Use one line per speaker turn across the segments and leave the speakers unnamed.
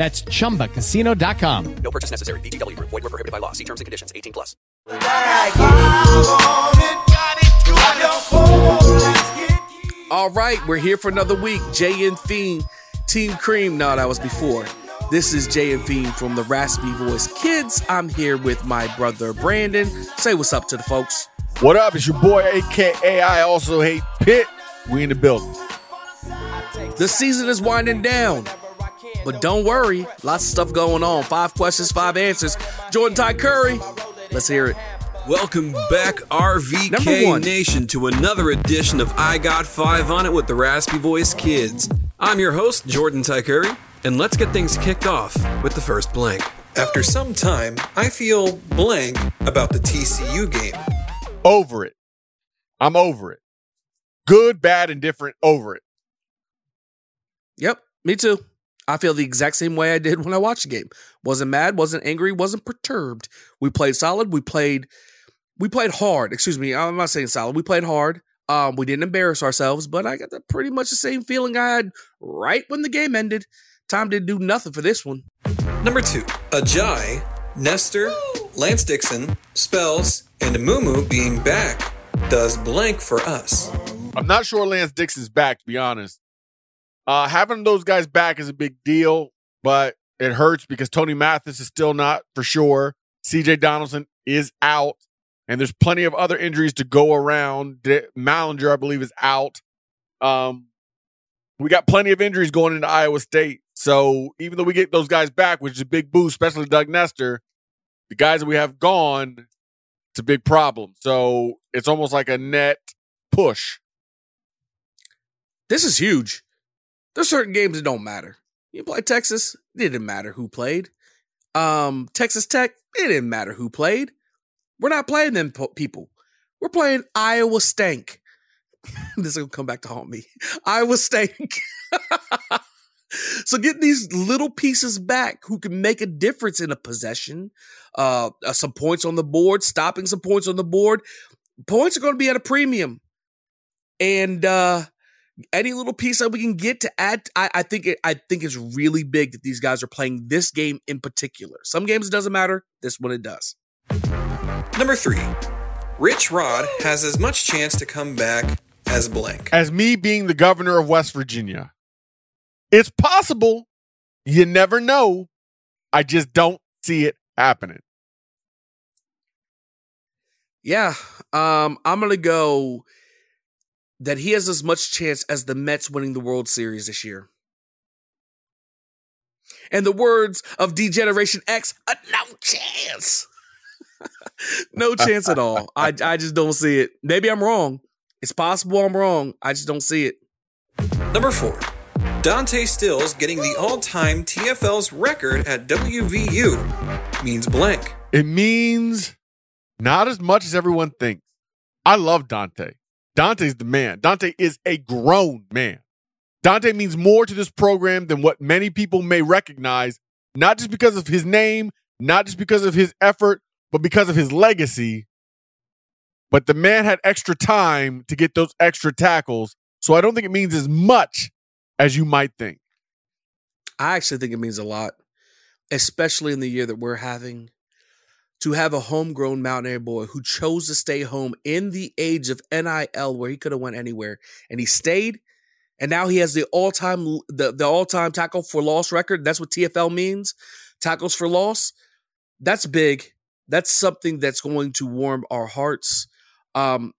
That's chumbacasino.com.
No purchase necessary. VGW Group. Void were prohibited by law. See terms and conditions. 18 plus.
All right, we're here for another week. Jay and Fiend, Team Cream. No, that was before. This is Jay and Fiend from the Raspy Voice Kids. I'm here with my brother Brandon. Say what's up to the folks.
What up? It's your boy, aka I also hate Pitt. We in the building.
The season is winding down. But don't worry, lots of stuff going on. Five questions, five answers. Jordan Ty Curry, let's hear it.
Welcome back, RVK Nation, to another edition of I Got Five on It with the Raspy Voice Kids. I'm your host, Jordan Tycurry, and let's get things kicked off with the first blank. After some time, I feel blank about the TCU game.
Over it. I'm over it. Good, bad, and different. Over it.
Yep, me too. I feel the exact same way I did when I watched the game. Wasn't mad, wasn't angry, wasn't perturbed. We played solid. We played we played hard. Excuse me. I'm not saying solid. We played hard. Um, we didn't embarrass ourselves, but I got the, pretty much the same feeling I had right when the game ended. Time didn't do nothing for this one.
Number two, Ajay, Nester, Lance Dixon, Spells, and Mumu being back does blank for us.
I'm not sure Lance Dixon's back, to be honest. Uh, having those guys back is a big deal, but it hurts because Tony Mathis is still not for sure. CJ Donaldson is out, and there's plenty of other injuries to go around. D- Mallinger, I believe, is out. Um, we got plenty of injuries going into Iowa State. So even though we get those guys back, which is a big boost, especially Doug Nester, the guys that we have gone, it's a big problem. So it's almost like a net push.
This is huge. There's certain games that don't matter. You play Texas, it didn't matter who played. Um, Texas Tech, it didn't matter who played. We're not playing them po- people. We're playing Iowa Stank. this is gonna come back to haunt me. Iowa Stank. so getting these little pieces back who can make a difference in a possession, uh, uh, some points on the board, stopping some points on the board. Points are going to be at a premium, and uh, any little piece that we can get to add, I, I think it, I think it's really big that these guys are playing this game in particular. Some games it doesn't matter. This one it does.
Number three, Rich Rod has as much chance to come back as blank.
As me being the governor of West Virginia, it's possible. You never know. I just don't see it happening.
Yeah, um, I'm gonna go that he has as much chance as the Mets winning the World Series this year. And the words of D-Generation X, a no chance. no chance at all. I I just don't see it. Maybe I'm wrong. It's possible I'm wrong. I just don't see it.
Number four, Dante Stills getting the all-time TFL's record at WVU means blank.
It means not as much as everyone thinks. I love Dante. Dante's the man. Dante is a grown man. Dante means more to this program than what many people may recognize, not just because of his name, not just because of his effort, but because of his legacy. But the man had extra time to get those extra tackles. So I don't think it means as much as you might think.
I actually think it means a lot, especially in the year that we're having. To have a homegrown Mountaineer boy who chose to stay home in the age of NIL, where he could have went anywhere, and he stayed, and now he has the all-time the, the all-time tackle for loss record. That's what TFL means, tackles for loss. That's big. That's something that's going to warm our hearts. Um,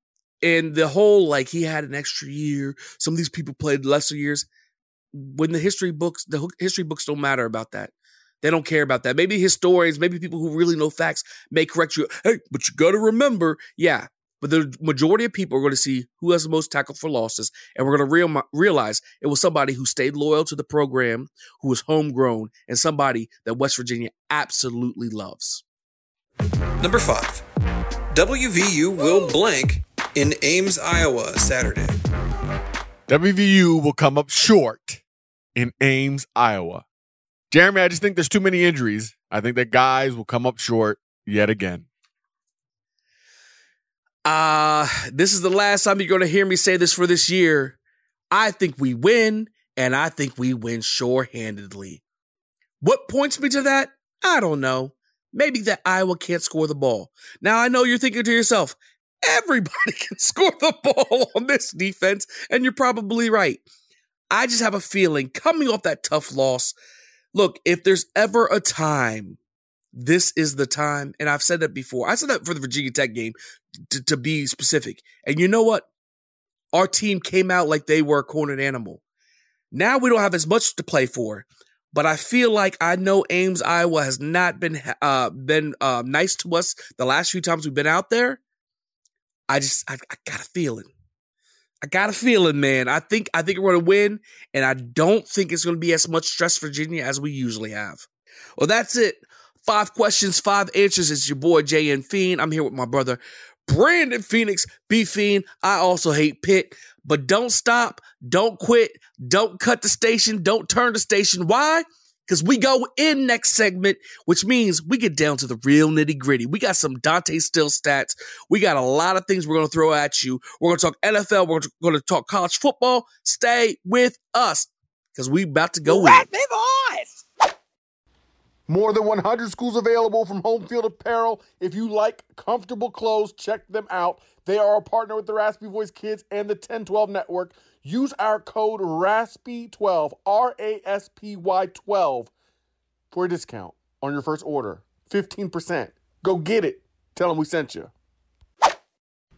and the whole like he had an extra year. Some of these people played lesser years. When the history books, the history books don't matter about that. They don't care about that. Maybe historians, maybe people who really know facts may correct you. Hey, but you got to remember, yeah. But the majority of people are going to see who has the most tackle for losses, and we're going to real, realize it was somebody who stayed loyal to the program, who was homegrown, and somebody that West Virginia absolutely loves.
Number five, WVU will blank in Ames, Iowa, Saturday.
WVU will come up short in Ames, Iowa. Jeremy, I just think there's too many injuries. I think that guys will come up short yet again.
Uh, this is the last time you're going to hear me say this for this year. I think we win, and I think we win sure-handedly. What points me to that? I don't know. Maybe that Iowa can't score the ball. Now, I know you're thinking to yourself, everybody can score the ball on this defense, and you're probably right. I just have a feeling coming off that tough loss, look, if there's ever a time, this is the time. And I've said that before. I said that for the Virginia Tech game to, to be specific. And you know what? Our team came out like they were a cornered animal. Now we don't have as much to play for, but I feel like I know Ames, Iowa has not been uh, been uh, nice to us the last few times we've been out there. I just I, I got a feeling. I got a feeling, man. I think I think we're gonna win, and I don't think it's gonna be as much stress Virginia as we usually have. Well, that's it. Five questions, five answers. It's your boy JN Fiend. I'm here with my brother Brandon Phoenix, B Fiend. I also hate Pitt, but don't stop, don't quit, don't cut the station, don't turn the station. Why? Because we go in next segment, which means we get down to the real nitty gritty. We got some Dante Still stats. We got a lot of things we're going to throw at you. We're going to talk NFL. We're going to talk college football. Stay with us because we about to go
Rat
in.
me voice!
More than 100 schools available from Home Field Apparel. If you like comfortable clothes, check them out. They are a partner with the Raspy Voice Kids and the 1012 Network. Use our code RASPY12, R A S P Y 12, for a discount on your first order. 15%. Go get it. Tell them we sent you.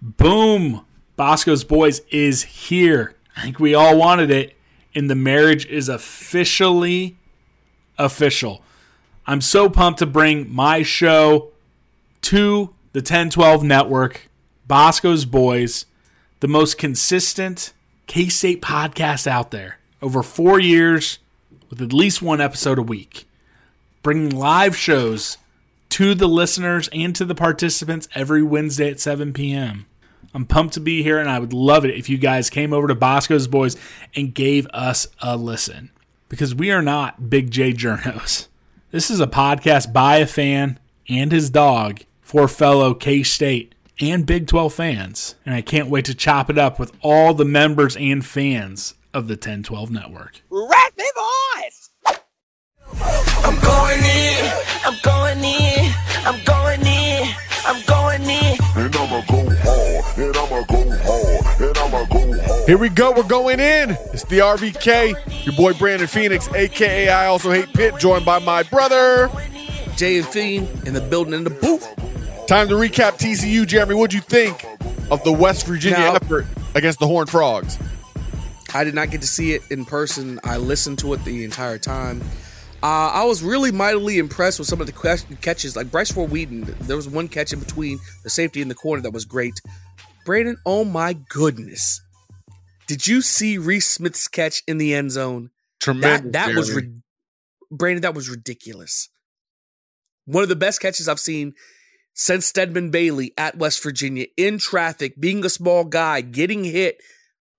Boom! Bosco's Boys is here. I think we all wanted it, and the marriage is officially official. I'm so pumped to bring my show to the 1012 network, Bosco's Boys, the most consistent K State podcast out there. Over four years with at least one episode a week. Bringing live shows to the listeners and to the participants every Wednesday at 7 p.m. I'm pumped to be here, and I would love it if you guys came over to Bosco's Boys and gave us a listen. Because we are not Big J Journos. This is a podcast by a fan and his dog for fellow K State and Big 12 fans. And I can't wait to chop it up with all the members and fans of the 1012 network.
Rat me voice! I'm going in, I'm going in, I'm going in, I'm going in.
And I'ma go hard, and I'ma go hard, and I'ma go hard.
Here we go. We're going in. It's the RVK. Your boy Brandon Phoenix, aka I also hate Pitt, joined by my brother.
Jay and Fiend in the building in the booth.
Time to recap TCU. Jeremy, what'd you think of the West Virginia
Now-
effort against the Horned Frogs?
I did not get to see it in person. I listened to it the entire time. Uh, I was really mightily impressed with some of the catches, like Bryce Ford Wheaton. There was one catch in between the safety and the corner that was great. Brandon, oh my goodness. Did you see Reese Smith's catch in the end zone?
Tremendous.
That, that was. Brandon, that was ridiculous. One of the best catches I've seen since Stedman Bailey at West Virginia in traffic, being a small guy, getting hit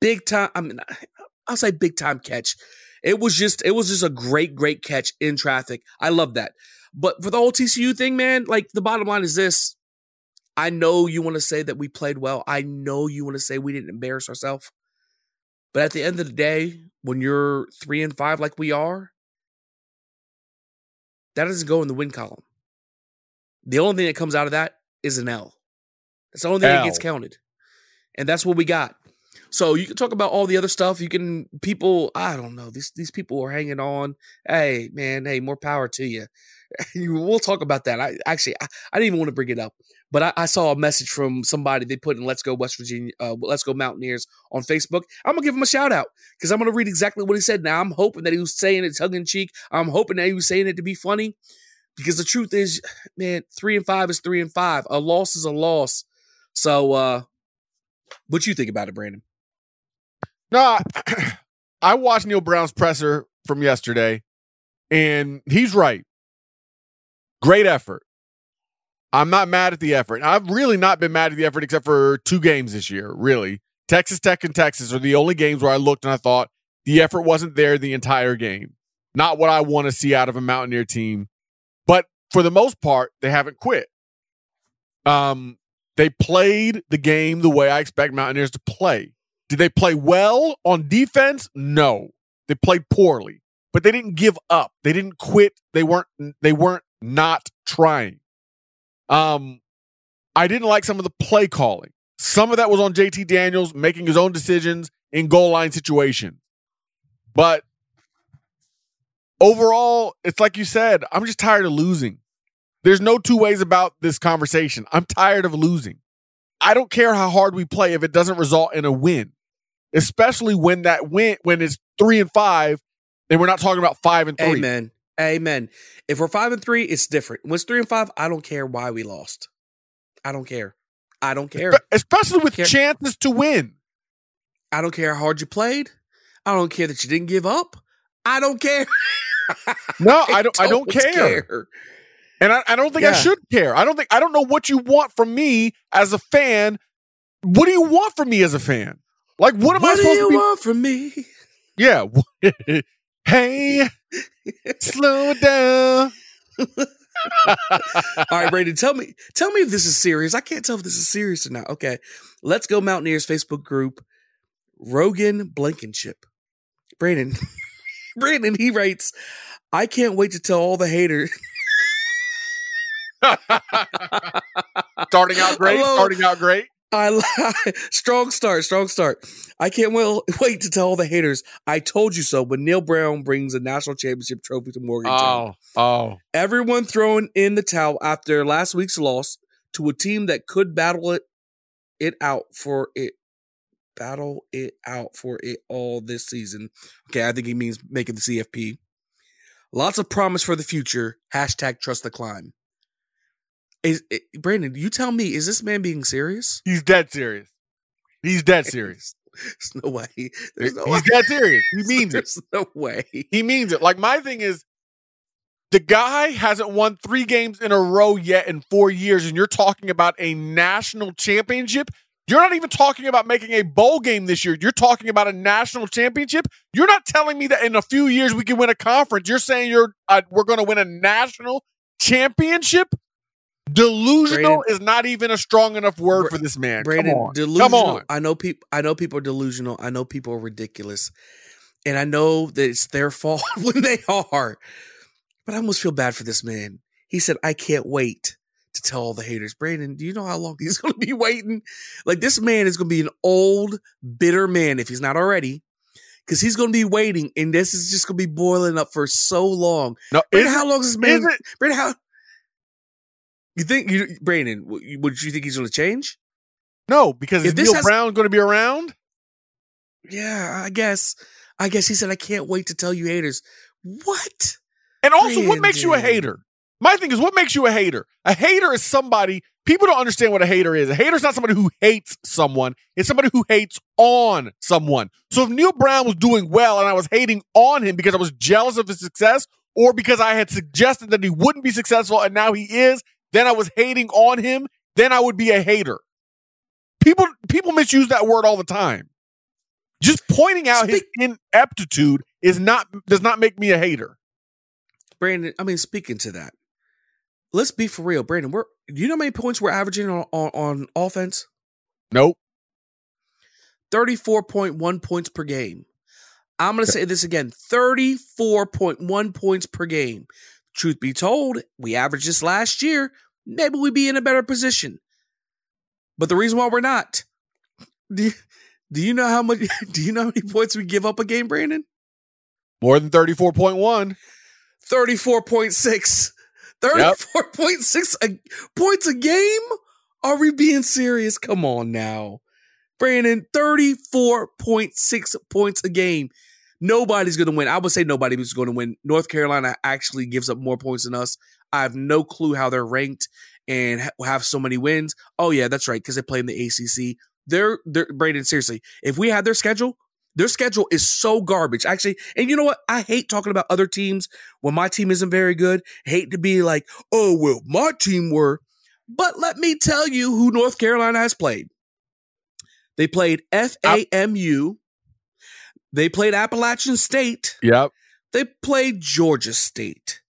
big time. I mean, I'll say big time catch. It was just it was just a great great catch in traffic. I love that. But for the whole TCU thing, man, like the bottom line is this. I know you want to say that we played well. I know you want to say we didn't embarrass ourselves. But at the end of the day, when you're 3 and 5 like we are, that doesn't go in the win column. The only thing that comes out of that is an L. That's the only thing that gets counted. And that's what we got. So you can talk about all the other stuff. You can people, I don't know. These these people are hanging on. Hey, man, hey, more power to you. we'll talk about that. I actually I, I didn't even want to bring it up. But I, I saw a message from somebody they put in Let's Go West Virginia, uh, Let's Go Mountaineers on Facebook. I'm gonna give him a shout out because I'm gonna read exactly what he said. Now I'm hoping that he was saying it tongue in cheek. I'm hoping that he was saying it to be funny because the truth is, man, three and five is three and five. A loss is a loss. So, uh, what you think about it, Brandon?
No, I- I watched Neal Brown's presser from yesterday, and he's right. Great effort. I'm not mad at the effort. I've really not been mad at the effort except for two games this year, really. Texas Tech and Texas are the only games where I looked and I thought the effort wasn't there the entire game. Not what I want to see out of a Mountaineer team. For the most part, they haven't quit. Um, they played the game the way I expect Mountaineers to play. Did they play well on defense? No. They played poorly. But they didn't give up. They didn't quit. They weren't they weren't not trying. Um I didn't like some of the play calling. Some of that was on JT Daniels making his own decisions in goal line situations. But overall, it's like you said, I'm just tired of losing. There's no two ways about this conversation. I'm tired of losing. I don't care how hard we play if it doesn't result in a win, especially when that win when it's three and five, and we're not talking about five and three.
Amen. Amen. If we're five and three, it's different. When it's three and five, I don't care why we lost. I don't care. I don't care.
Especially with chances to win.
I don't care how hard you played. I don't care that you didn't give up. I don't care.
No, I don't. I don't care. And I, I don't think I should care. I don't think I don't know what you want from me as a fan. What do you want from me as a fan? Like, what am I
What do
supposed
you
to be?
want from me?
Yeah. hey, slow down.
All right, Brandon, tell me, tell me if this is serious. I can't tell if this is serious or not. Okay, let's go Mountaineers Facebook group. Rogan Blankenship. Brandon, Brandon, he writes, "I can't wait to tell all the haters."
starting out great.
Hello?
Starting out great.
I strong start, strong start. I can't well wait to tell all the haters. I told you so. When Neal Brown brings a national championship trophy to Morgantown.
Oh, oh.
Everyone throwing in the towel after last week's loss to a team that could battle it it out for it battle it out for it all this season. Okay, I think he means making the CFP. Lots of promise for the future. Hashtag trust the climb. Is it, Brandon? You tell me, is this man being serious?
He's dead serious. He's dead serious.
There's no way. There's no
He's
way.
dead serious. He means it.
There's no way.
He means it. Like my thing is, the guy hasn't won three games in a row yet in four years, and you're talking about a national championship. You're not even talking about making a bowl game this year. You're talking about a national championship. You're not telling me that in a few years we can win a conference. You're saying you're uh, we're going to win a national championship. Delusional
Brandon-
is not even a strong enough word for this man.
Brandon,
Come on,
delusional.
come on.
I know people. I know people are delusional. I know people are ridiculous, and I know that it's their fault when they are. But I almost feel bad for this man. He said, "I can't wait to tell all the haters." Brandon, do you know how long he's going to be waiting? Like this man is going to be an old, bitter man if he's not already, because he's going to be waiting, and this is just going to be boiling up for so long.
No,
Brandon, how long is this man?
is it-
Brandon, how? You think you, Brandon? Would you, would you think he's going to change?
No, because
If
is Neal
has-
Brown going to be around?
Yeah, I guess. I guess he said, I can't wait to tell you haters. What?
And also, what makes you a hater? My thing is, what makes you a hater? A hater is somebody, people don't understand what a hater is. A hater is not somebody who hates someone, it's somebody who hates on someone. So if Neal Brown was doing well and I was hating on him because I was jealous of his success or because I had suggested that he wouldn't be successful and now he is, then I was hating on him, then I would be a hater. People people misuse that word all the time. Just pointing out his ineptitude is not does not make me a hater.
Brandon, I mean, speaking to that, let's be for real, Brandon. We're do you know how many points we're averaging on on, on offense?
Nope.
Thirty four point one points per game. I'm going to say this again: thirty four point one points per game. Truth be told, we averaged this last year. Maybe we'd be in a better position. But the reason why we're not, do you, do you know how much? Do you know how many points we give up a game, Brandon?
More than thirty four point one.
34.6. 34.6 a, points a game? Are we being serious? Come on now. Brandon, 34.6 points a game. Nobody's going to win. I would say nobody's going to win. North Carolina actually gives up more points than us. I have no clue how they're ranked and ha- have so many wins. Oh yeah, that's right because they play in the ACC. They're they're Brandon. Seriously, if we had their schedule, their schedule is so garbage. Actually, and you know what? I hate talking about other teams when my team isn't very good. hate to be like, oh well, my team were. But let me tell you who North Carolina has played. They played FAMU. They played Appalachian State.
Yep.
They played Georgia State.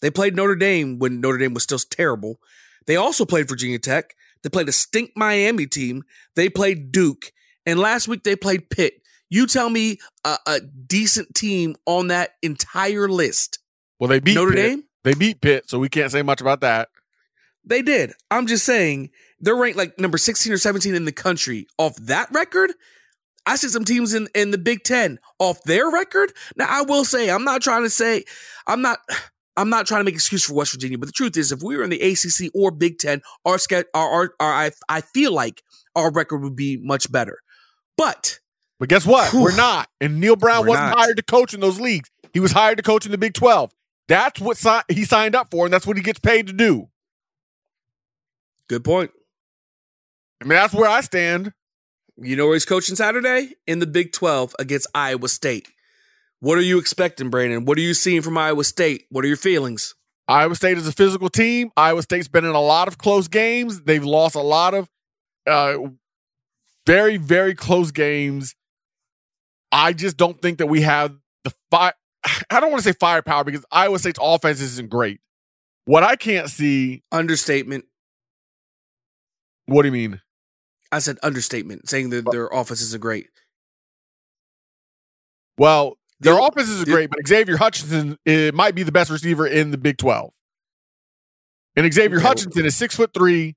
They played Notre Dame when Notre Dame was still terrible. They also played Virginia Tech. They played a stink Miami team. They played Duke. And last week they played Pitt. You tell me a, a decent team on that entire list.
Well, they beat
Notre
Pitt.
Dame.
They beat Pitt, so we can't say much about that.
They did. I'm just saying they're ranked like number 16 or 17 in the country. Off that record, I see some teams in, in the Big Ten off their record. Now I will say I'm not trying to say I'm not I'm not trying to make excuse for West Virginia, but the truth is if we were in the ACC or Big Ten, our our our, our I I feel like our record would be much better. But
But guess what?
Whew.
We're not. And Neal Brown
We're
wasn't
not.
hired to coach in those leagues. He was hired to coach in the Big 12. That's what si- he signed up for, and that's what he gets paid to do.
good point.
I mean, that's where I stand.
You know where he's coaching Saturday? In the Big 12 against Iowa State. What are you expecting, Brandon? What are you seeing from Iowa State? What are your feelings?
Iowa State is a physical team. Iowa State's been in a lot of close games. They've lost a lot of uh, very, very close games. I just don't think that we have the fire. I don't want to say firepower because Iowa State's offense isn't great. What I can't see,
Understatement.
what do you mean?
I said understatement, saying that their offense isn't great.
Well, their
The-
offense is
the-
great, but Xavier Hutchinson it might be the best receiver in the Big 12. And Xavier
Okay.
Hutchinson is six foot three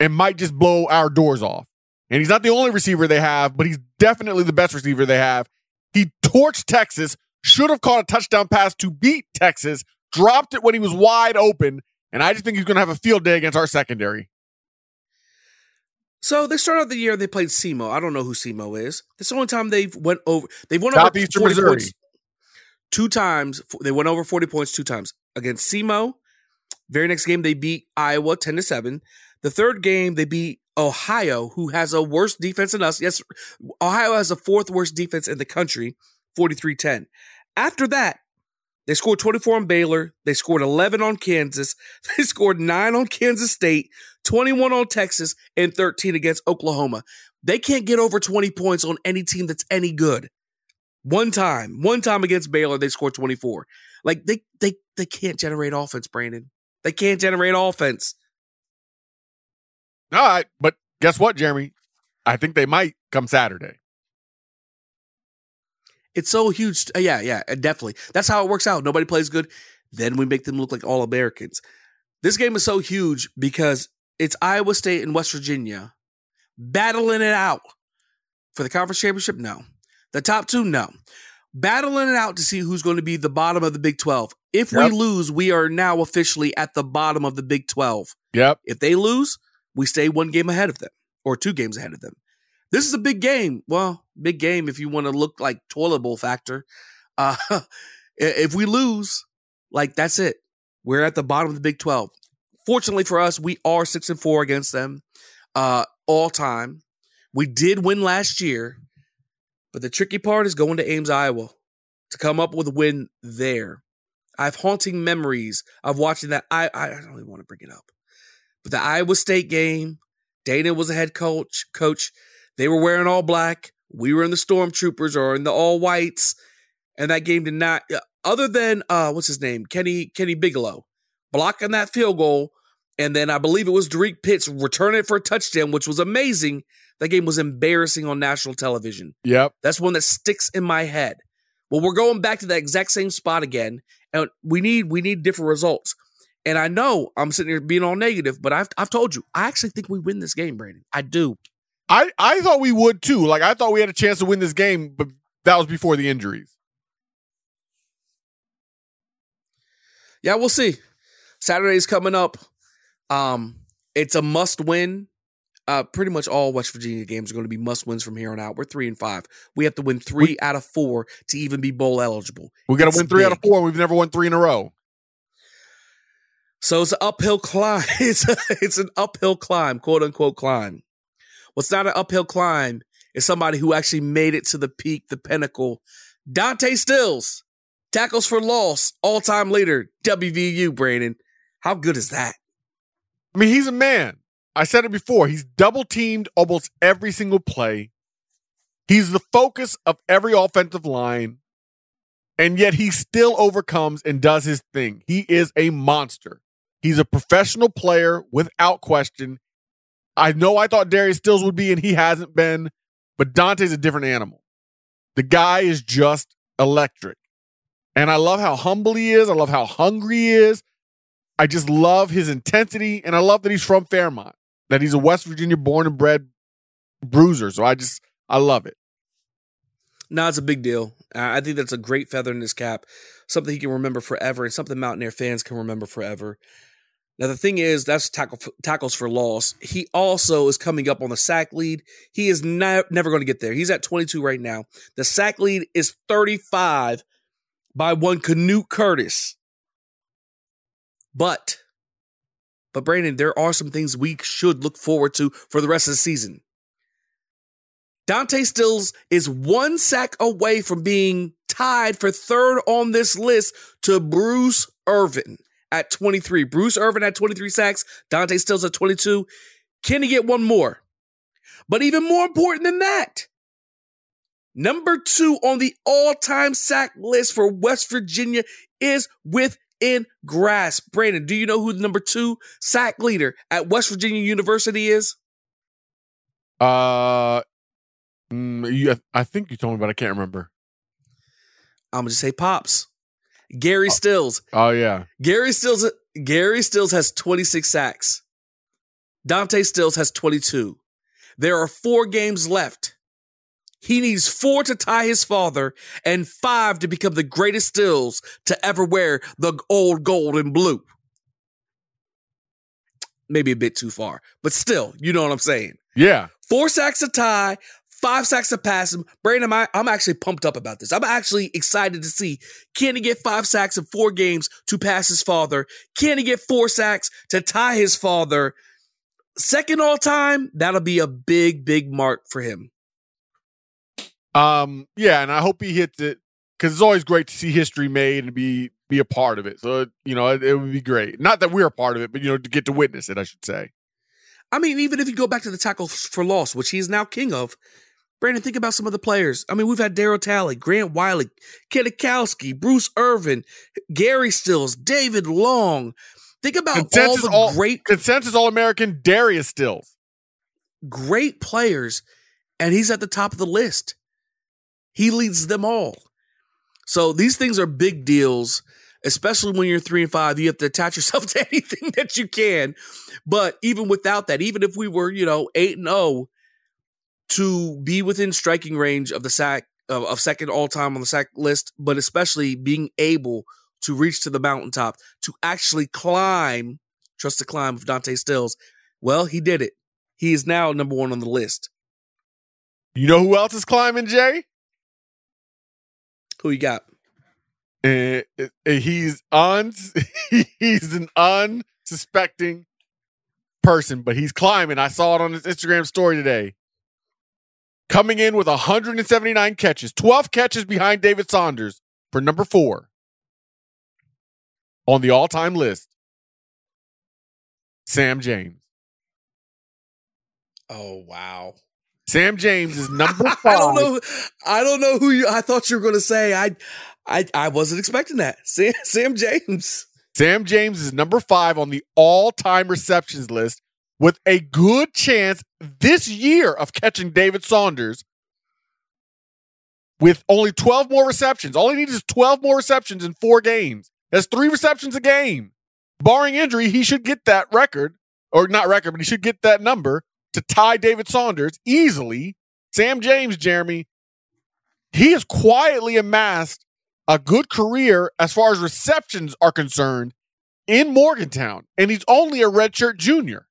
and might just blow our doors off. And he's not the only receiver they have, but he's definitely the best receiver they have. He torched Texas, should have caught a touchdown pass to beat Texas, dropped it when he was wide open, and I just think he's going to have a field day against our secondary.
So they started out the year they played SEMO. I don't know who SEMO is. That's the only time they've went over. They've won
Southeastern
over 40
Missouri.
points two times. They went over 40 points two times against SEMO. Very next game they beat Iowa 10 to 7. The third game they beat Ohio, who has a worse defense than us. Yes, Ohio has the fourth worst defense in the country, 43-10. After that, they scored 24 on Baylor. They scored 11 on Kansas. They scored 9 on Kansas State, 21 on Texas, and 13 against Oklahoma. They can't get over 20 points on any team that's any good. One time, one time against Baylor, they scored 24. Like they they they can't generate offense, Brandon. They can't generate offense.
All right, but guess what, Jeremy? I think they might come Saturday.
It's so huge. uh, Yeah, yeah, uh, definitely. That's how it works out. Nobody plays good. Then we make them look like all Americans. This game is so huge because it's Iowa State and West Virginia battling it out for the conference championship. No, the top two. No, battling it out to see who's going to be the bottom of the Big Twelve. If
Yep.
we lose, we are now officially at the bottom of the Big Twelve.
Yep.
If they lose, we stay one game ahead of them or two games ahead of them. This is a big game. Well, big game if you want to look like toilet bowl factor. Uh, if we lose, like that's it. We're at the bottom of the Big 12. Fortunately for us, we are six and four against them uh, all time. We did win last year, but the tricky part is going to Ames, Iowa to come up with a win there. I have haunting memories of watching that. I, I don't even want to bring it up. But the Iowa State game, Dana was a head coach. Coach, they were wearing all black. We were in the Stormtroopers or in the All Whites, and that game did not. uh, Other than uh, what's his name, Kenny Kenny Bigelow, blocking that field goal, and then I believe it was Derek Pitts returning it for a touchdown, which was amazing. That game was embarrassing on national television.
Yep.
That's one that sticks in my head. Well, we're going back to that exact same spot again, and we need we need different results. And I know I'm sitting here being all negative, but I've I've told you I actually think we win this game, Brandon. I do.
I, I thought we would too. Like I thought we had a chance to win this game, but that was before the injuries.
Yeah, we'll see. Saturday's coming up. Um, it's a must win. Uh, pretty much all West Virginia games are going to be must wins from here on out. We're three and five. We have to win three out of four to even be bowl eligible.
We got to win three out of
big.
four. We've never won three in a row.
So it's an uphill climb. It's a, it's an uphill climb, quote unquote climb. What's not an uphill climb is somebody who actually made it to the peak, the pinnacle. Dante Stills, tackles for loss, all time leader, WVU. Brandon, how good is that?
I mean, he's a man. I said it before. He's double teamed almost every single play. He's the focus of every offensive line. And yet he still overcomes and does his thing. He is a monster. He's a professional player without question. I know I thought Darius Stills would be, and he hasn't been, but Dante's a different animal. The guy is just electric. And I love how humble he is. I love how hungry he is. I just love his intensity, and I love that he's from Fairmont, that he's a West Virginia born and bred bruiser. So I just, I love it.
No, it's a big deal. I think that's a great feather in his cap, something he can remember forever, and something Mountaineer fans can remember forever. Now, the thing is, that's tackle tackles for loss. He also is coming up on the sack lead. He is ne- never going to get there. He's at 22 right now. The sack lead is 35 by one Canute Curtis. But, but Brandon, there are some things we should look forward to for the rest of the season. Dante Stills is one sack away from being tied for third on this list to Bruce Irvin at 23. Bruce Irvin at 23 sacks, Dante Stills at 22. Can he get one more? But even more important than that, number two on the all time sack list for West Virginia is within grasp. Brandon, do you know who the number two sack leader at West Virginia University is?
Uh, mm, you, I think you told me, but I can't remember.
I'm gonna just say pops. Gary Stills.
Oh yeah,
Gary Stills. Gary Stills has 26 sacks. Dante Stills has 22. There are four games left. He needs four to tie his father and five to become the greatest Stills to ever wear the old gold and blue. Maybe a bit too far, but still, you know what I'm saying.
yeah.
Four sacks to tie, five sacks to pass him. Brandon, I, I'm actually pumped up about this. I'm actually excited to see can he get five sacks in four games to pass his father? Can he get four sacks to tie his father? Second all time, that'll be a big, big mark for him.
Um, yeah, and I hope he hits it because it's always great to see history made and be be a part of it. So you know, it, it would be great. Not that we're a part of it, but you know, to get to witness it, I should say.
I mean, even if you go back to the tackle for loss, which he is now king of, Brandon, think about some of the players. I mean, we've had Daryl Talley, Grant Wiley, Kedikowski, Bruce Irvin, Gary Stills, David Long. Think about all the
all
great
consensus All American Darius Stills.
great players, and he's at the top of the list. He leads them all. So these things are big deals, especially when you're three and five. You have to attach yourself to anything that you can. But even without that, even if we were, you know, eight and zero, to be within striking range of the sack of, of second all time on the sack list, but especially being able to reach to the mountaintop to actually climb, trust the climb of Dante Stills. Well, he did it. He is now number one on the list.
You know who else is climbing, Jay?
Who you got?
Uh, he's un he's an unsuspecting person, but he's climbing. I saw it on his Instagram story today. Coming in with 179 catches, 12 catches behind David Saunders for number four on the all-time list. Sam James.
Oh wow.
Sam James is number five.
I don't know. I don't know who you. I thought you were going to say. I, I, I wasn't expecting that. Sam, Sam James.
Sam James is number five on the all-time receptions list, with a good chance this year of catching David Saunders. With only 12 more receptions. All he needs is 12 more receptions in four games. That's three receptions a game. Barring injury, he should get that record, or not record, but he should get that number to tie David Saunders easily. Sam James, Jeremy, he has quietly amassed a good career as far as receptions are concerned in Morgantown, and he's only a redshirt junior.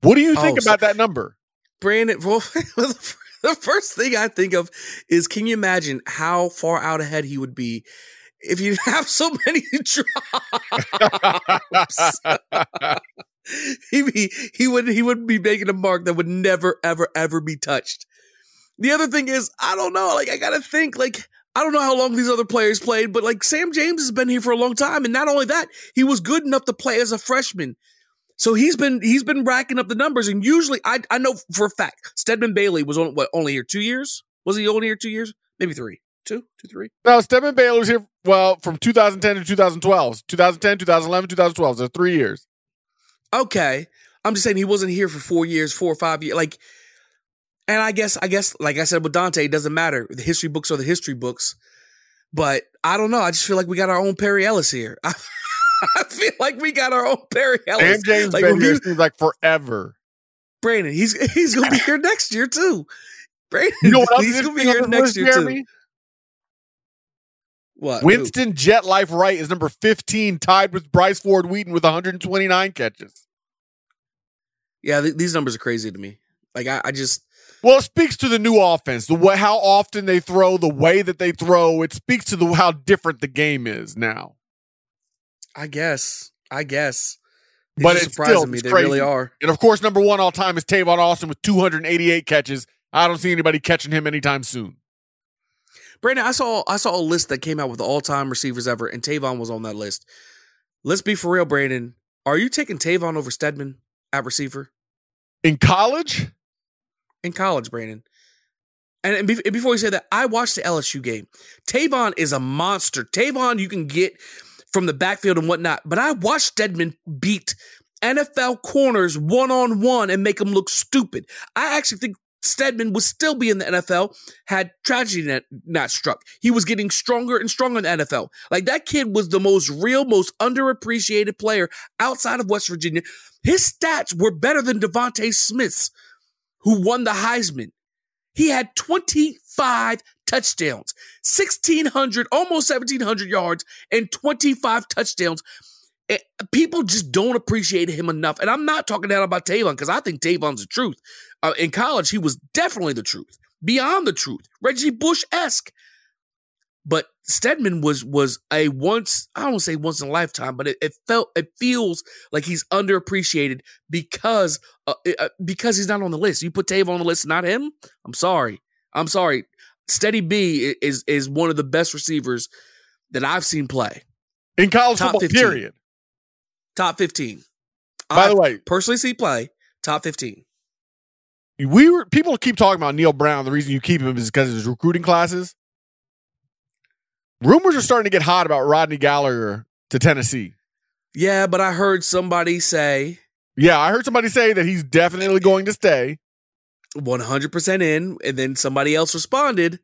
What do you oh, think
Oh, so-
about that number?
Brandon, well, the first thing I think of is can you imagine how far out ahead he would be if you have so many drops? he be, he would he would be making a mark that would never ever ever be touched. The other thing is I don't know, like I got to think like I don't know how long these other players played, but like Sam James has been here for a long time and not only that, he was good enough to play as a freshman. So he's been he's been racking up the numbers, and usually I I know for a fact Stedman Bailey was on what only here two years. Was he only here two years? Maybe three, two, two, three.
No, Stedman Bailey was here, well, from 2010 to 2012. 2010, 2011, 2012. So three years.
Okay, I'm just saying he wasn't here for four years, four or five years. Like, and I guess I guess like I said with Dante, it doesn't matter. The history books are the history books. But I don't know. I just feel like we got our own Perry Ellis here. I, feel like we got our own Perry Ellis.
And James
like
been here seems like forever.
Brandon, he's he's gonna be here next year too. Brandon,
You know what else
he's gonna be here next year
Jeremy?
too. What? Who?
Winston Jet Life Wright is number 15, tied with Bryce Ford Wheaton with 129 catches.
Yeah, th- these numbers are crazy to me. Like I, I just
Well, it speaks to the new offense, the way how often they throw, the way that they throw. It speaks to the how different the game is now.
I guess. I guess. These
but it's
surprising
still
me.
it's
They
crazy.
really are.
And of course, number one all time is Tavon Austin with 288 catches. I don't see anybody catching him anytime soon.
Brandon, I saw I saw a list that came out with all time receivers ever, and Tavon was on that list. Let's be for real, Brandon. Are you taking Tavon over Stedman at receiver
In college,
in college, Brandon? And, and, be- and before you say that, I watched the LSU game. Tavon is a monster. Tavon, you can get from the backfield and whatnot, but I watched Stedman beat NFL corners one on one and make them look stupid. I actually think Stedman would still be in the NFL had tragedy not, struck. He was getting stronger and stronger in the NFL. Like that kid was the most real, most underappreciated player outside of West Virginia. His stats were better than DeVonta Smith's, who won the Heisman. He had 25 touchdowns, 1,600, almost 1,700 yards, and 25 touchdowns. Eh, People just don't appreciate him enough. And I'm not talking down about Tavon because I think Tavon's the truth. Uh, in college, he was definitely the truth, beyond the truth, Reggie Bush esque. But Stedman was was a once I don't say once in a lifetime, but it, it felt it feels like he's underappreciated because uh, uh, because he's not on the list. You put Tave on the list, not him. I'm sorry. I'm sorry. Steady B is is one of the best receivers that I've seen play.
in college
Top
football,
15.
period.
Top 15.
By the
I've
way-
personally see play top 15.
We were people keep talking about Neal Brown. The reason you keep him is because of his recruiting classes. Rumors are starting to get hot about Rodney Gallagher to Tennessee.
Yeah, but I heard somebody say
Yeah, I heard somebody say that he's definitely going to stay.
100% in, and then somebody else responded,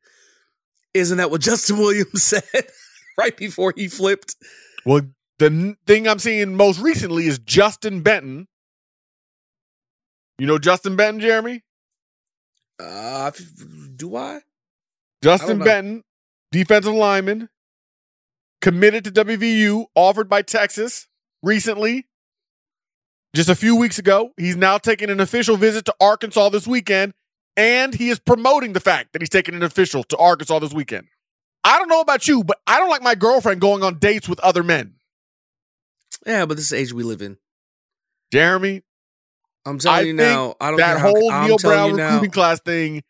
Isn't that what Justin Williams said right before he flipped?
Well, the n- thing I'm seeing most recently is Justin Benton. You know Justin Benton, Jeremy?
Uh, do I?
Justin
know.
Benton, defensive lineman, committed to WVU, offered by Texas recently. Just a few weeks ago, he's now taking an official visit to Arkansas this weekend, and he is promoting the fact that he's taking an official to Arkansas this weekend. I don't know about you, but I don't like my girlfriend going on dates with other men.
Yeah, but this is the age we live in.
Jeremy,
I'm telling
I
you now. I don't
that
how-
whole
I'm Neal
Brown recruiting class thing.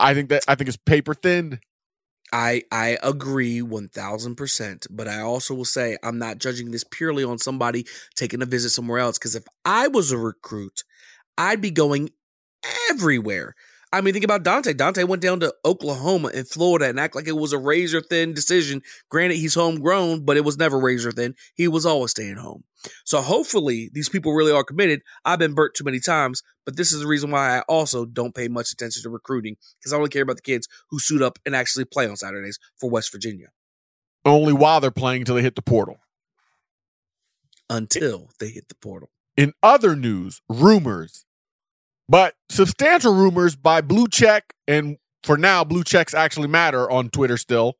I think that I think it's paper thin.
I I agree one thousand percent, but I also will say I'm not judging this purely on somebody taking a visit somewhere else. Because if I was a recruit, I'd be going everywhere. I mean, think about Dante. Dante went down to Oklahoma and Florida and act like it was a razor thin decision. Granted, he's homegrown, but it was never razor thin. He was always staying home. So hopefully these people really are committed. I've been burnt too many times, but this is the reason why I also don't pay much attention to recruiting because I only care about the kids who suit up and actually play on Saturdays for West Virginia
Only while they're playing until they hit the portal.
until they hit the portal.
In other news, rumors, but substantial rumors by Blue Check, and for now, Blue Checks actually matter on Twitter still.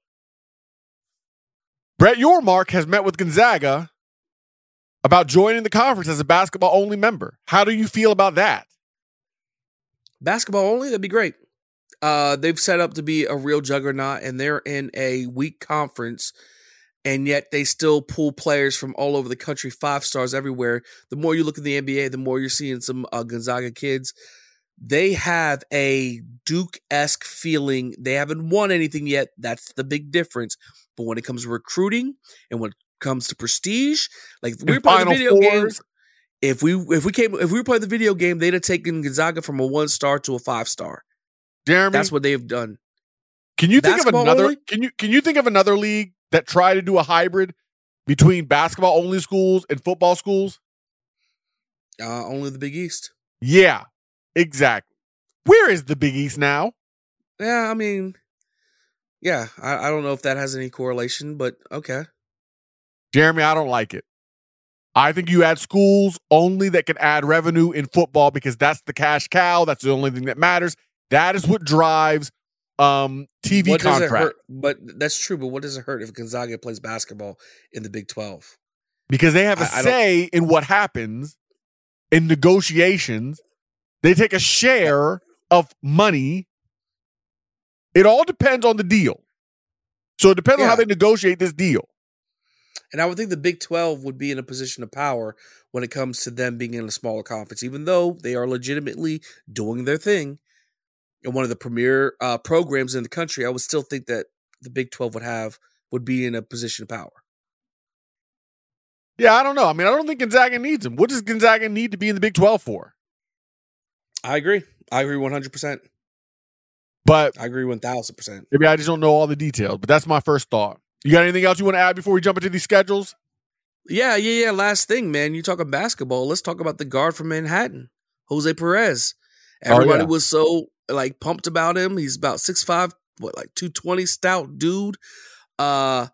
Brett Yormark has met with Gonzaga about joining the conference as a basketball only member. How do you feel about that?
Basketball only, that'd be great. Uh, they've set up to be a real juggernaut, and they're in a weak conference, and yet they still pull players from all over the country, five stars everywhere. The more you look at the NBA, the more you're seeing some uh, Gonzaga kids. They have a Duke esque feeling. They haven't won anything yet. That's the big difference. But when it comes to recruiting and when it comes to prestige, like we're playing video games. If we if we came if we were playing the video game, they'd have taken Gonzaga from a one star to a five star.
Jeremy,
That's what they've done.
Can you think of another?
only?
Can you can you think of another league that try to do a hybrid between basketball only schools and football schools?
Uh, only the Big East.
Yeah, exactly. Where is the Big East now?
Yeah, I mean, yeah, I, I don't know if that has any correlation, but okay.
Jeremy, I don't like it. I think you add schools only that can add revenue in football because that's the cash cow. That's the only thing that matters. That is what drives um, TV
what
contract.
But that's true. But what does it hurt if Gonzaga plays basketball in the Big Twelve?
because they have a
I- I don't-
say in what happens in negotiations. They take a share of money. It all depends on the deal. So it depends on how they negotiate this deal.
And I would think the Big 12 would be in a position of power when it comes to them being in a smaller conference, even though they are legitimately doing their thing and one of the premier uh, programs in the country. I would still think that the Big 12 would have would be in a position of power.
Yeah, I don't know. I mean, I don't think Gonzaga needs him. What does Gonzaga need to be in the Big 12 for?
I agree. I agree 100%.
But
I agree 1000%.
maybe I just don't know all the details. But that's my first thought. You got anything else you want to add before we jump into these schedules?
Yeah, yeah, yeah. Last thing, man. You talking basketball. Let's talk about the guard from Manhattan, Jose Perez.
Oh,
Everybody
yeah.
was so like pumped about him. He's about six five, what, like 220 stout dude. Uh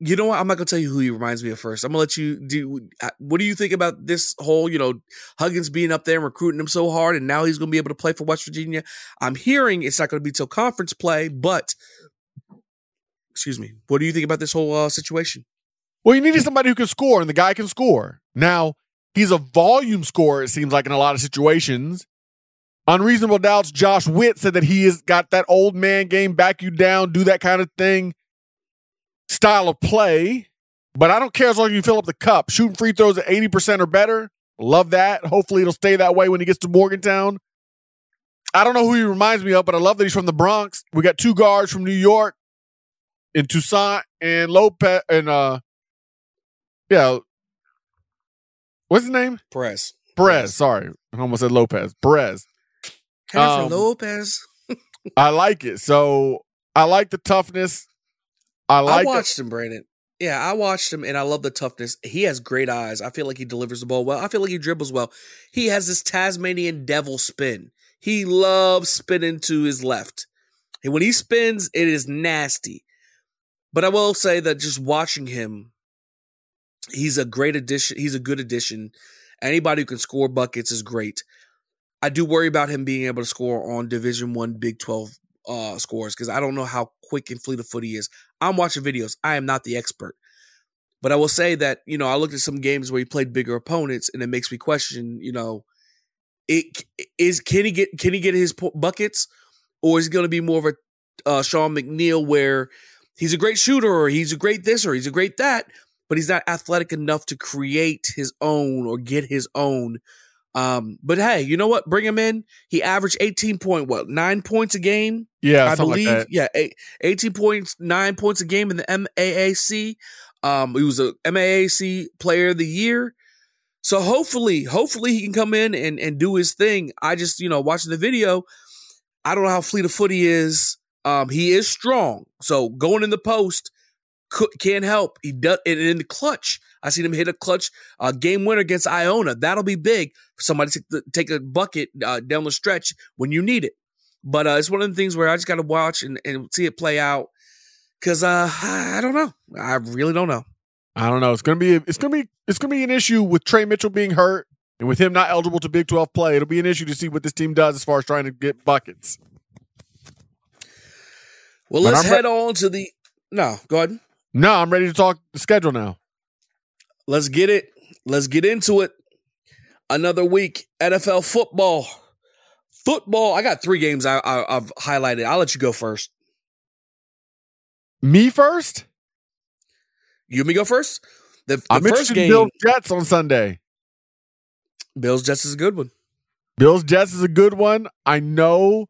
you know what? I'm not gonna tell you who he reminds me of first. I'm gonna let you do uh, what do you think about this whole, you know, Huggins being up there and recruiting him so hard, and now he's gonna be able to play for West Virginia. I'm hearing it's not gonna be till conference play, but excuse me. What do you think about this whole uh, situation?
Well, you needed somebody who can score, and the guy can score. Now, he's a volume scorer, it seems like, in a lot of situations. Unreasonable Doubts, Josh Witt said that he has got that old man game, back you down, do that kind of thing, style of play. But I don't care as long as you fill up the cup. Shooting free throws at 80% or better. Love that. Hopefully it'll stay that way when he gets to Morgantown. I don't know who he reminds me of, but I love that he's from the Bronx. We got two guards from New York in Toussaint and Lopez and uh yeah. What's his name?
Perez.
Perez. Sorry. I almost said Lopez. Perez.
Jennifer
Um,
Lopez.
I like it. So I like the toughness. I like
I
the-
watched him, Brandon. Yeah, I watched him and I love the toughness. He has great eyes. I feel like he delivers the ball well. I feel like he dribbles well. He has this Tasmanian devil spin. He loves spinning to his left. And when he spins, it is nasty. But I will say that just watching him, he's a great addition. He's a good addition. Anybody who can score buckets is great. I do worry about him being able to score on Division One, Big Twelve uh, scores because I don't know how quick and fleet of foot he is. I'm watching videos. I am not the expert, but I will say that you know I looked at some games where he played bigger opponents, and it makes me question. You know, it is can he get can he get his buckets, or is he going to be more of a uh, Sean McNeil where he's a great shooter, or he's a great this, or he's a great that, but he's not athletic enough to create his own or get his own. Um, but hey, you know what? Bring him in. He averaged 18 point, what, nine points a game?
Yeah,
I
like
believe.
that.
Yeah, eight, 18 points, nine points a game in the MAAC. Um, he was a MAAC player of the year. So hopefully, hopefully he can come in and, and do his thing. I just, you know, watching the video, I don't know how fleet of foot he is. Um, he is strong, so going in the post can't help. He does and in the clutch. I seen him hit a clutch uh, game winner against Iona. That'll be big somebody take, the, take a bucket uh, down the stretch when you need it. But uh, it's one of the things where I just got to watch and, and see it play out because uh, I don't know. I really don't know.
I don't know. It's gonna be it's gonna be it's gonna be an issue with Tre Mitchell being hurt and with him not eligible to Big Twelve play. It'll be an issue to see what this team does as far as trying to get buckets.
Well,
But
let's
I'm re-
head on to the. No, go ahead.
No, I'm ready to talk the schedule now.
Let's get it. Let's get into it. Another week, NFL football. Football. I got three games I, I, I've highlighted. I'll let you go first.
Me first.
You and me go first. The, the
I'm
first game,
Bills Jets on Sunday.
Bills Jets is a good one.
Bills Jets is a good one. I know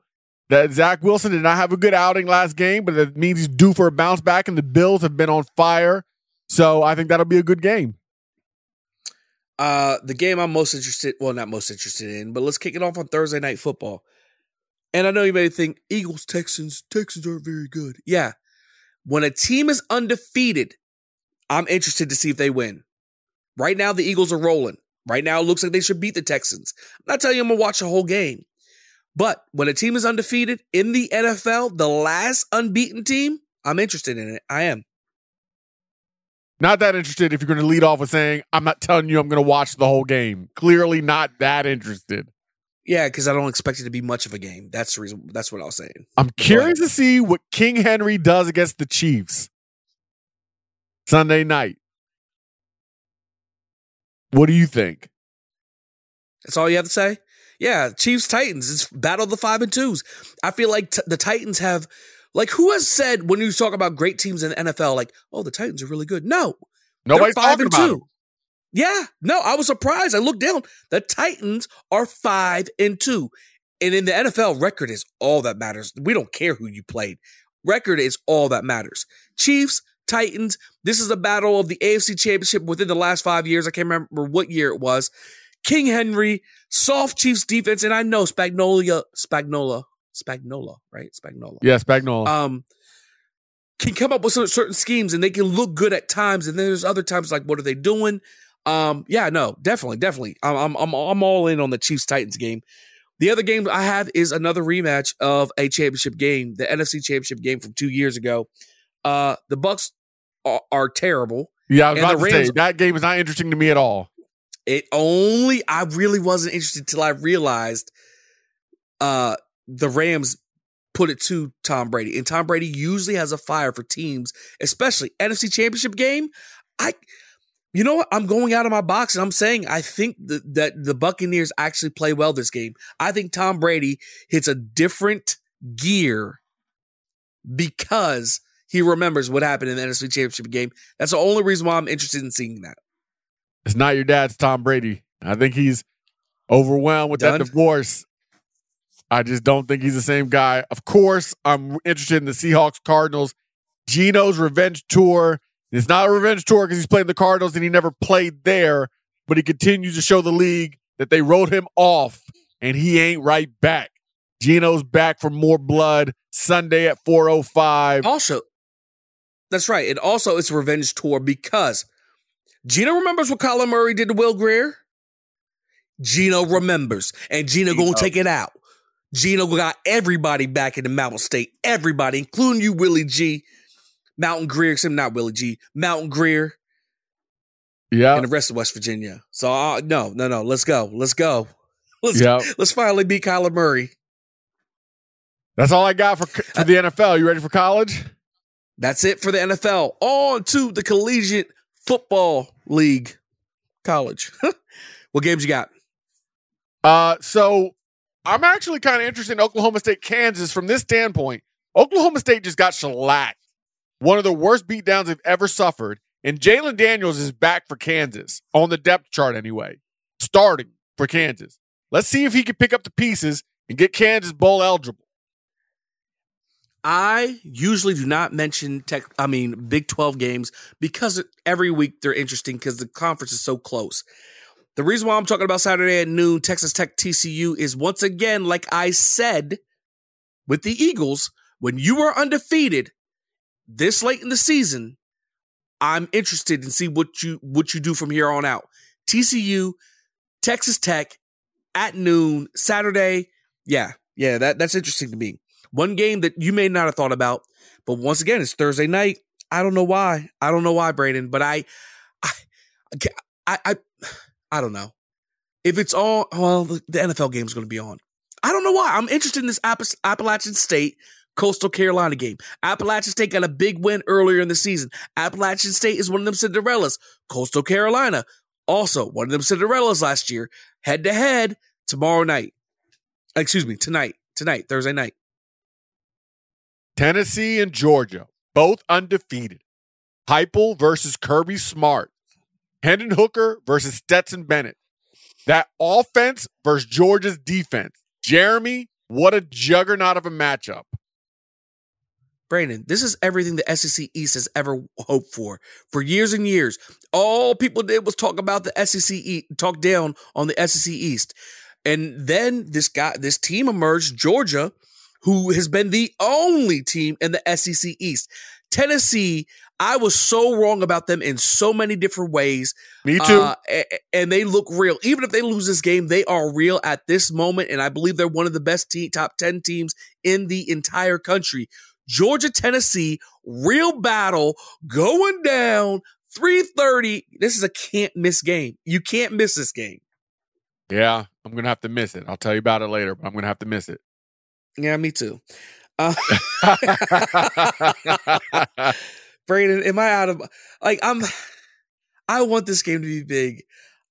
that Zach Wilson did not have a good outing last game, but that means he's due for a bounce back, and the Bills have been on fire. So I think that'll be a good game.
Uh, the game I'm most interested, well, not most interested in, but let's kick it off on Thursday night football. And I know you may think Eagles, Texans, Texans aren't very good. Yeah. When a team is undefeated, I'm interested to see if they win. Right now, the Eagles are rolling. Right now, it looks like they should beat the Texans. I'm not telling you I'm gonna watch the whole game. But when a team is undefeated in the NFL, the last unbeaten team, I'm interested in it. I am.
Not that interested if you're going to lead off with saying, I'm not telling you I'm going to watch the whole game. Clearly not that interested.
Yeah, because I don't expect it to be much of a game. That's the reason. That's what I was saying.
I'm curious to see what King Henry does against the Chiefs Sunday night. What do you think?
That's all you have to say. Yeah, Chiefs Titans. It's battle of the five and twos. I feel like t- the Titans have, like, who has said when you talk about great teams in the NFL, like, oh, the Titans are really good? No,
Nobody's
They're five
talking
and
about
two.
them.
Yeah, no, I was surprised. I looked down. The Titans are five and two, and in the NFL, record is all that matters. We don't care who you played. Record is all that matters. Chiefs, Titans. This is a battle of the AFC Championship within the last five years. I can't remember what year it was. King Henry, soft Chiefs defense, and I know Spagnolia, Spagnola, Spagnola, right? Spagnola.
Yeah, Spagnola.
Um, can come up with cer- certain schemes and they can look good at times, and then there's other times like, what are they doing? Um, yeah, no, definitely, definitely. I'm I'm I'm, I'm all in on the Chiefs Titans game. The other game I have is another rematch of a championship game, the NFC Championship game from two years ago. Uh, the Bucks are, are terrible.
yeah, I was
and
about to
Rams-
say, that game is not interesting to me at all.
It only I really wasn't interested till I realized uh the Rams put it to Tom Brady. And Tom Brady usually has a fire for teams, especially NFC Championship game. I you know what? I'm going out of my box and I'm saying I think that, that the Buccaneers actually play well this game. I think Tom Brady hits a different gear because he remembers what happened in the NFC Championship game. That's the only reason why I'm interested in seeing that.
It's not your dad's Tom Brady. I think he's overwhelmed with
Done?
that divorce. I just don't think he's the same guy. Of course, I'm interested in the Seahawks Cardinals. Geno's revenge tour. It's not a revenge tour because he's playing the Cardinals and he never played there, but he continues to show the league that they wrote him off and he ain't right back. Geno's back for more blood Sunday at 405.
Also, that's right. And also, it's a revenge tour because Geno remembers what Kyler Murray did to Will Grier. Geno remembers, and Geno, gonna take it out. Geno got everybody back in the Mountain State, everybody, including you, Willie G, Mountain Greer, except not Willie G, Mountain Greer,
Yeah.
and the rest of West Virginia. So uh, no, no, no. Let's go. Let's go. Let's
Yeah.
let's finally beat Kyler Murray.
That's all I got for, for the NFL. You ready for college?
That's it for the NFL. On to the Collegiate Football League College. what games you got?
Uh, so I'm actually kind of interested in Oklahoma State, Kansas from this standpoint. Oklahoma State just got shellacked, one of the worst beatdowns they've ever suffered. And Jalon Daniels is back for Kansas on the depth chart anyway, starting for Kansas. Let's see if he can pick up the pieces and get Kansas bowl eligible.
I usually do not mention tech. I mean, Big Twelve games because every week they're interesting because the conference is so close. The reason why I'm talking about Saturday at noon, Texas Tech TCU, is once again, like I said with the Eagles, when you are undefeated this late in the season, I'm interested in see what you what you do from here on out. TCU, Texas Tech at noon Saturday. Yeah, yeah, that that's interesting to me. One game that you may not have thought about, but once again, it's Thursday night. I don't know why. I don't know why, Braden, but I, I, I, I, I don't know if it's all. Well, the, NFL game is going to be on. I don't know why. I'm interested in this App- Appalachian State Coastal Carolina game. Appalachian State got a big win earlier in the season. Appalachian State is one of them Cinderellas. Coastal Carolina, also one of them Cinderellas last year. Head to head tomorrow night. Excuse me, tonight. Tonight, Thursday night.
Tennessee and Georgia, both undefeated. Heupel versus Kirby Smart. Hendon Hooker versus Stetson Bennett. That offense versus Georgia's defense. Jeremy, what a juggernaut of a matchup.
Brandon, this is everything the SEC East has ever hoped for. For years and years, all people did was talk about the SEC East, talk down on the SEC East. And then this guy, this team emerged, Georgia, who has been the only team in the SEC East. Tennessee, I was so wrong about them in so many different ways.
Me too.
Uh, and they look real. Even if they lose this game, they are real at this moment. And I believe they're one of the best team, top 10 teams in the entire country. Georgia, Tennessee, real battle going down 330. This is a can't miss game. You can't miss this game.
Yeah, I'm going to have to miss it. I'll tell you about it later, but I'm going to have to miss it.
Yeah, me too. Uh, Brayden, am I out of like I'm I want this game to be big.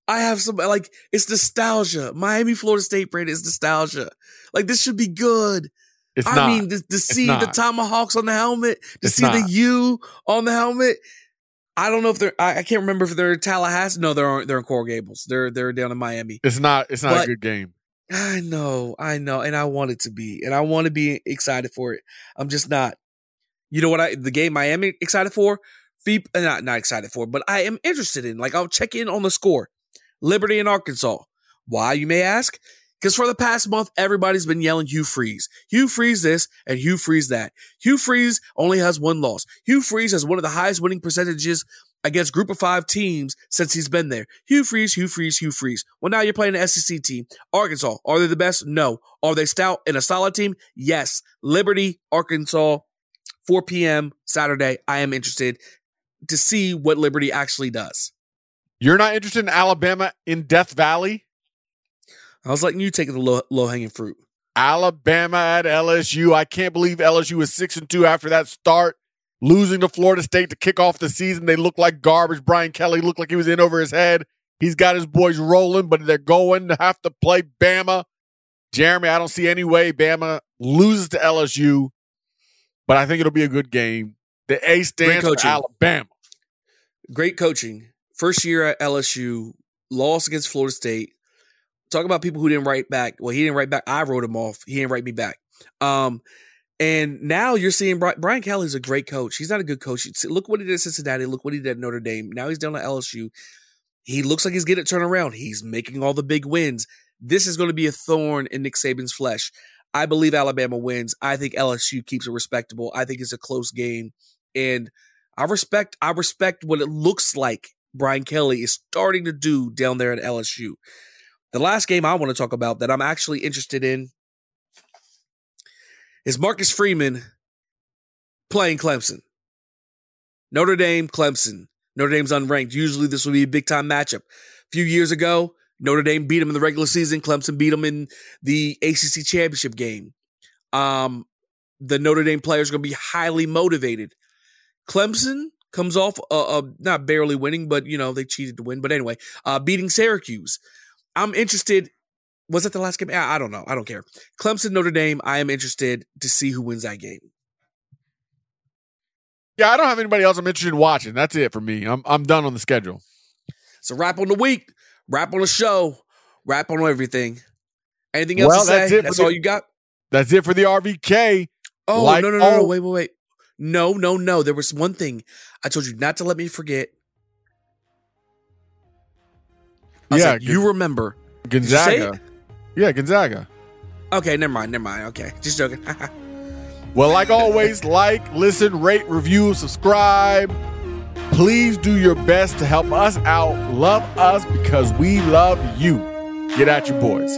I have some like it's nostalgia. Miami, Florida State, Brayden is nostalgia. Like this should be good.
It's
I
not.
mean, to, to see the tomahawks on the helmet, to
It's
see the. U on the helmet. I don't know if they're. I, I can't remember if they're Tallahassee. No, they're they're in Coral Gables. They're they're down in Miami.
It's not. It's not
But-
a good game.
I know, I know, and I want it to be, and I want to be excited for it. I'm just not. You know what? I the game I am excited for, Feep, uh, not not excited for, but I am interested in. Like I'll check in on the score. Liberty and Arkansas. Why you may ask? Because for the past month, everybody's been yelling Hugh Freeze. Hugh Freeze this and Hugh Freeze that. Hugh Freeze only has one loss. Hugh Freeze has one of the highest winning percentages against group of five teams since he's been there. Hugh Freeze, Hugh Freeze, Hugh Freeze. Well, now you're playing an SEC team. Arkansas, are they the best? No. Are they stout and a solid team? Yes. Liberty, Arkansas, 4 p.m. Saturday. I am interested to see what Liberty actually does.
You're not interested in Alabama in Death Valley?
I was letting you take the low, low hanging fruit.
Alabama at LSU. I can't believe LSU is six and two after that start, losing to Florida State to kick off the season. They look like garbage. Brian Kelly looked like he was in over his head. He's got his boys rolling, but they're going to have to play Bama. Jeremy, I don't see any way Bama loses to LSU, but I think it'll be a good game. The A stands for. Alabama.
Great coaching. First year at LSU, loss against Florida State. Talk about people who didn't write back. Well, he didn't write back. I wrote him off. He didn't write me back. Um, and now you're seeing Bri- Brian Kelly's a great coach. He's not a good coach. Look what he did at Cincinnati. Look what he did at Notre Dame. Now he's down at LSU. He looks like he's getting it turned around. He's making all the big wins. This is going to be a thorn in Nick Saban's flesh. I believe Alabama wins. I think LSU keeps it respectable. I think it's a close game, and I respect. I respect what it looks like Brian Kelly is starting to do down there at LSU. The last game I want to talk about that I'm actually interested in is Marcus Freeman playing Clemson. Notre Dame, Clemson. Notre Dame's unranked. Usually this would be a big time matchup. A few years ago, Notre Dame beat them in the regular season. Clemson beat them in the ACC championship game. Um, the Notre Dame players are going to be highly motivated. Clemson comes off uh, uh, not barely winning, but you know they cheated to win. But anyway, uh, beating Syracuse. I'm interested. Was that the last game? I don't know. I don't care. Clemson, Notre Dame. I am interested to see who wins that game.
Yeah, I don't have anybody else I'm interested in watching. That's it for me. I'm I'm done on the schedule.
So wrap on the week, wrap on the show, wrap on everything. Anything else
Well,
to say?
that's it
That's
the-
all you got.
That's it for the RVK.
Oh
Like
no no no no! Wait wait wait! No no no! There was one thing I told you not to let me forget.
Yeah,
like, you remember say
Gonzaga. Yeah, Gonzaga.
Okay, never mind, never mind. Okay, just joking.
Well, like always, like, listen, rate, review, subscribe. Please do your best to help us out. Love us because we love you. Get at your boys.